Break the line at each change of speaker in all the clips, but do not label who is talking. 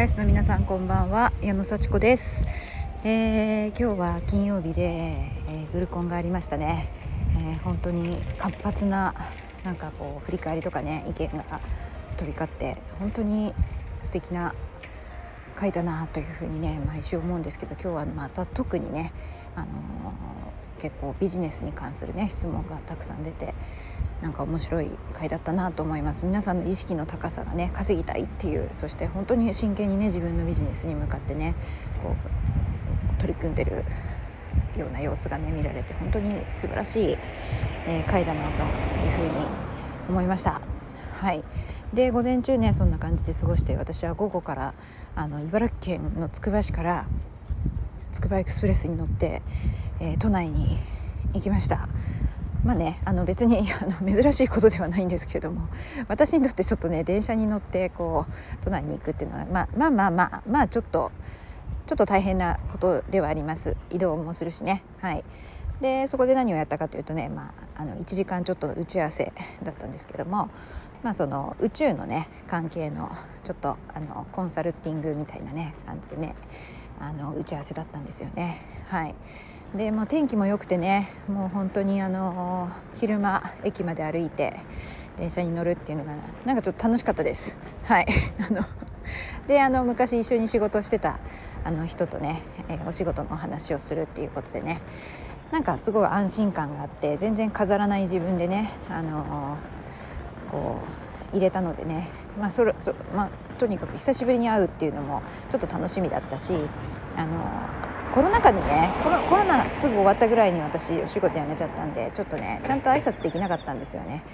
の皆さんこんばんは。矢野幸子です、えー、今日は金曜日で、えー、グルコンがありましたね、えー、本当に活発ななんかこう振り返りとかね意見が飛び交って本当に素敵な回だなというふうにね毎週思うんですけど今日はまた特にね、あの結構ビジネスに関するね質問がたくさん出てなんか面白い回だったなと思います。皆さんの意識の高さがね稼ぎたいっていうそして本当に真剣にね自分のビジネスに向かってねこう取り組んでるような様子がね見られて本当に素晴らしい、えー、回だなというふうに思いました。はい。で午前中ねそんな感じで過ごして私は午後からあの茨城県のつくば市からつくばエクスプレスに乗って、えー、都内に行きました。まあねあの別に あの珍しいことではないんですけども私にとってちょっとね電車に乗ってこう都内に行くっていうのは、まあ、まあまあまあまあちょっとちょっと大変なことではあります。移動もするしね。はい。でそこで何をやったかというとね、まあ、あの1時間ちょっとの打ち合わせだったんですけども、まあ、その宇宙のね関係のちょっとあのコンサルティングみたいなね感じでねあの打ち合わせだったんですよね。はい。でもう天気も良くてねもう本当にあの昼間駅まで歩いて電車に乗るっていうのがなんかちょっと楽しかったです。はい あのであの昔一緒に仕事してたあの人とね、えー、お仕事のお話をするっていうことでねなんかすごい安心感があって全然飾らない自分でね、あのこう入れたのでね、まあそれそまあ、とにかく久しぶりに会うっていうのもちょっと楽しみだったし、あのコロナ禍にねコロコロナすぐ終わったぐらいに私お仕事辞めちゃったんでちょっとねちゃんと挨拶できなかったんですよね。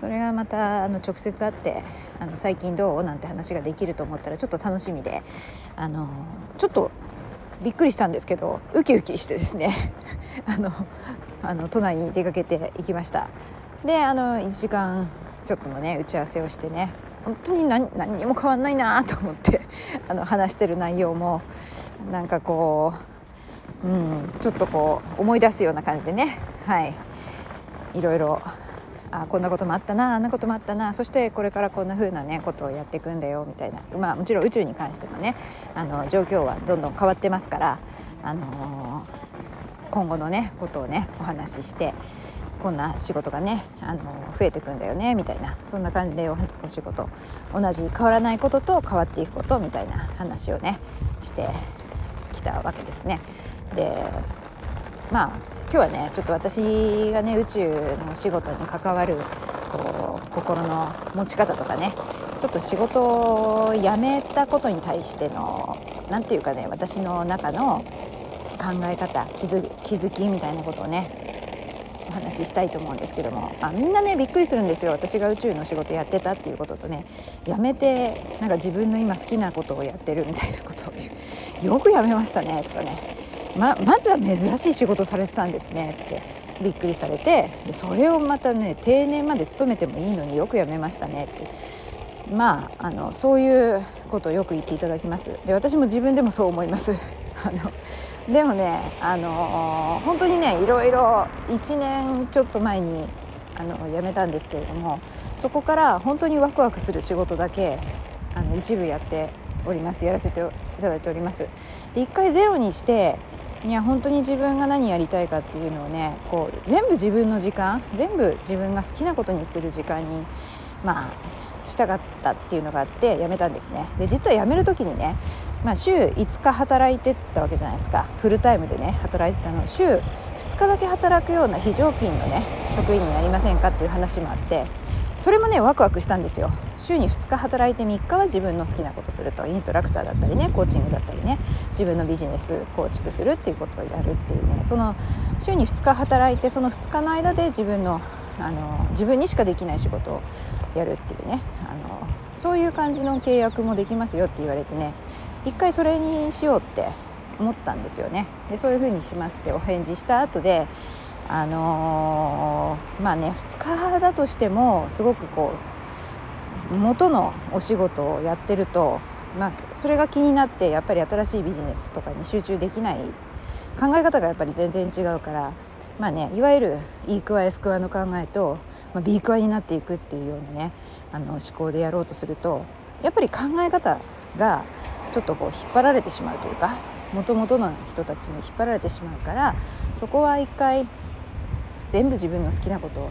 それがまたあの直接会ってあの最近どうなんて話ができると思ったらちょっと楽しみであのちょっとびっくりしたんですけどウキウキしてですね あのあの都内に出かけていきましたであの1時間ちょっとのね打ち合わせをしてね本当に何何にも変わんないなと思ってあの話してる内容もなんかこう、うん、ちょっとこう思い出すような感じでね。はい。いろいろ。あこんなこともあったなあんなこともあったなそしてこれからこんな風なねことをやっていくんだよみたいな。まあもちろん宇宙に関してもねあの状況はどんどん変わってますから、あのー、今後のねことをねお話ししてこんな仕事がね、あのー、増えていくんだよねみたいな。そんな感じでお仕事同じ変わらないことと変わっていくことみたいな話をねしてきたわけですね。でまあ今日はねちょっと私がね宇宙の仕事に関わるこう心の持ち方とかねちょっと仕事を辞めたことに対しての何て言うかね私の中の考え方気づ気づきみたいなことをねお話ししたいと思うんですけどもあみんなねびっくりするんですよ。私が宇宙の仕事やってたっていうこととねやめてなんか自分の今好きなことをやってるみたいなことをよくやめましたねとかね。ままずは珍しい仕事されてたんですねってびっくりされてでそれをまたね定年まで勤めてもいいのによく辞めましたねって。まああのそういうことをよく言っていただきます。で私も自分でもそう思います。あのでもねあの本当にねいろいろ1年ちょっと前にあの辞めたんですけれどもそこから本当にワクワクする仕事だけあの一部やっております。やらせていただいております。で1回ゼロにしていや本当に自分が何やりたいかっていうのをねこう全部自分の時間全部自分が好きなことにする時間にまあしたかったっていうのがあって辞めたんですね。で実は辞める時にね、まあ、週5日働いてったわけじゃないですか。フルタイムでね働いてたの。週2日だけ働くような非常勤のね職員になりませんかっていう話もあってそれもねワクワクしたんですよ。週に2日働いて3日は自分の好きなことすると。インストラクターだったりねコーチングだったりね自分のビジネス構築するっていうことをやるっていうね。その週に2日働いてその2日の間で自分のあの自分にしかできない仕事をやるっていうね。あのそういう感じの契約もできますよって言われてね。一回それにしようって思ったんですよね。でそういうふうにしますってお返事した後であのー、まあね2日だとしてもすごくこう元のお仕事をやってると、まあ、それが気になってやっぱり新しいビジネスとかに集中できない考え方がやっぱり全然違うからまあねいわゆる E クワ S クワの考えと、まあ、B クワになっていくっていうようなねあの思考でやろうとするとやっぱり考え方がちょっとこう引っ張られてしまうというかもともとの人たちに引っ張られてしまうからそこは一回全部自分の好きなことを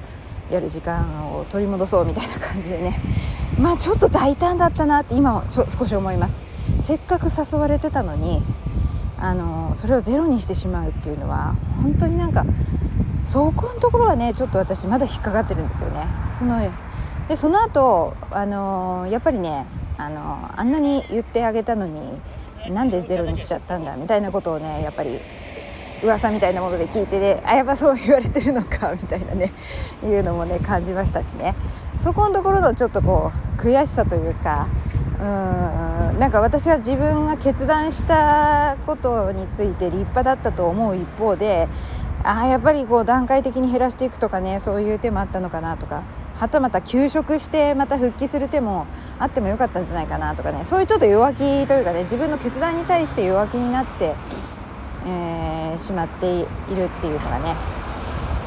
やる時間を取り戻そうみたいな感じでね。まあちょっと大胆だったなって今はちょ少し思います。せっかく誘われてたのにあのそれをゼロにしてしまうっていうのは本当になんかそこのところはねちょっと私まだ引っかかってるんですよね。そのでその後あのやっぱりねあのあんなに言ってあげたのになんでゼロにしちゃったんだみたいなことをねやっぱり噂みたいなもので聞いてねあやっぱそう言われてるのか みたいなねいうのもね感じましたしね。そこのところのちょっとこう悔しさというかうーんなんか私は自分が決断したことについて立派だったと思う一方であやっぱりこう段階的に減らしていくとかねそういう手もあったのかなとかはたまた休職してまた復帰する手もあってもよかったんじゃないかなとかねそういうちょっと弱気というかね自分の決断に対して弱気になって、えー、しまっているっていうのがね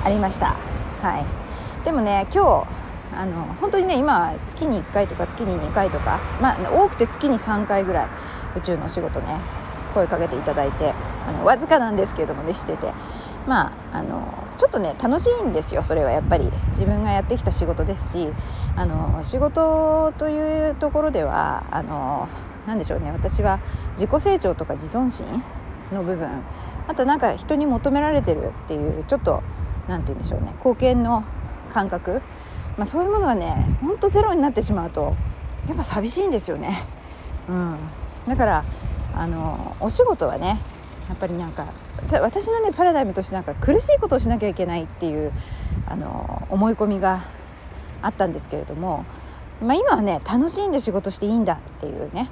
ありました。はい、でもね今日あの本当にね今月に1回とか月に2回とか、まあ、多くて月に3回ぐらい宇宙のお仕事ね声かけていただいてあのわずかなんですけれどもねしてて。まああのちょっとね楽しいんですよそれは。やっぱり。自分がやってきた仕事ですしあの仕事というところではあの何でしょうね。私は自己成長とか自尊心の部分。あとなんか人に求められてるっていうちょっと何て言うんでしょうね。貢献の感覚。まあ、そういうものがねほんとゼロになってしまうとやっぱ寂しいんですよね。うん、だからあのお仕事はねやっぱりなんか私のねパラダイムとしてなんか苦しいことをしなきゃいけないっていうあの思い込みがあったんですけれども、まあ、今はね楽しんで仕事していいんだっていうね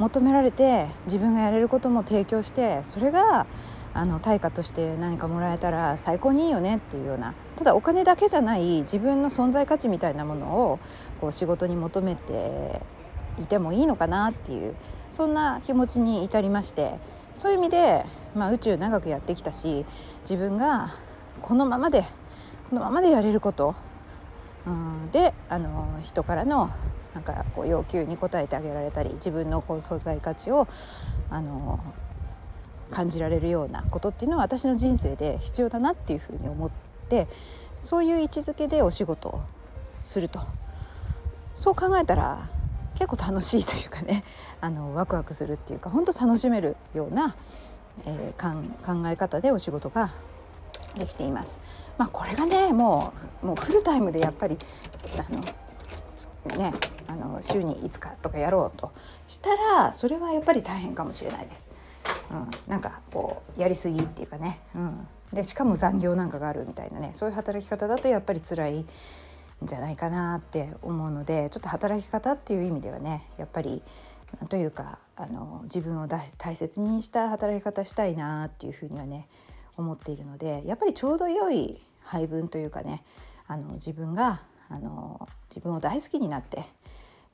求められて自分がやれることも提供してそれがあの対価として何かもらえたら最高にいいよねっていうようなただお金だけじゃない自分の存在価値みたいなものをこう仕事に求めていてもいいのかなっていうそんな気持ちに至りましてそういう意味で、まあ、宇宙長くやってきたし自分がこのままでこのままでやれること、うん、であの人からのなんかこう要求に応えてあげられたり自分のこう存在価値をあの感じられるようなことっていうのは私の人生で必要だなっていうふうに思ってそういう位置づけでお仕事をするとそう考えたら結構楽しいというかね あのワクワクするっていうか本当楽しめるような、えー、考え方でお仕事ができています。まあ、これがねもうもうフルタイムでやっぱりあのね、あの週に5日とかやろうとしたらそれはやっぱり大変かもしれないです。うん、なんかこうやりすぎっていうかね、うん、でしかも残業なんかがあるみたいなね。そういう働き方だとやっぱり辛いんじゃないかなって思うのでちょっと働き方っていう意味ではねやっぱりなんというかあの自分を大切にした働き方したいなっていうふうにはね思っているのでやっぱりちょうど良い配分というかねあの自分があの自分を大好きになって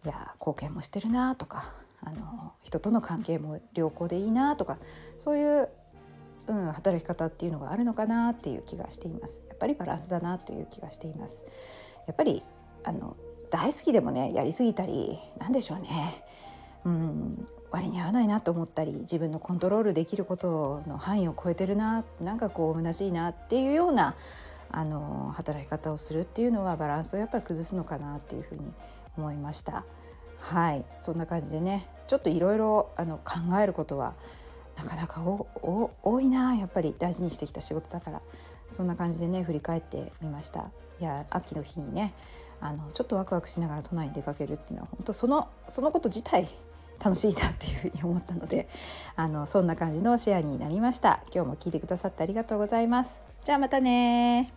いや貢献もしてるなとかあの人との関係も良好でいいなとかそういう、うん、働き方っていうのがあるのかなっていう気がしています。やっぱりバランスだなという気がしています。やっぱりあの大好きでもねやりすぎたりなんでしょうね。うん割に合わないなと思ったり自分のコントロールできることの範囲を超えてるななんかこう虚しいなっていうようなあの働き方をするっていうのはバランスをやっぱり崩すのかなっていうふうに思いました。はい。そんな感じでねちょっといろいろ考えることはなかなか多いなやっぱり大事にしてきた仕事だから。そんな感じでね振り返ってみました。いや秋の日にねあのちょっとワクワクしながら都内に出かけるっていうのは本当そのそのこと自体楽しいなっていうふうに思ったのであのそんな感じのシェアになりました。今日も聞いてくださってありがとうございます。じゃあまたね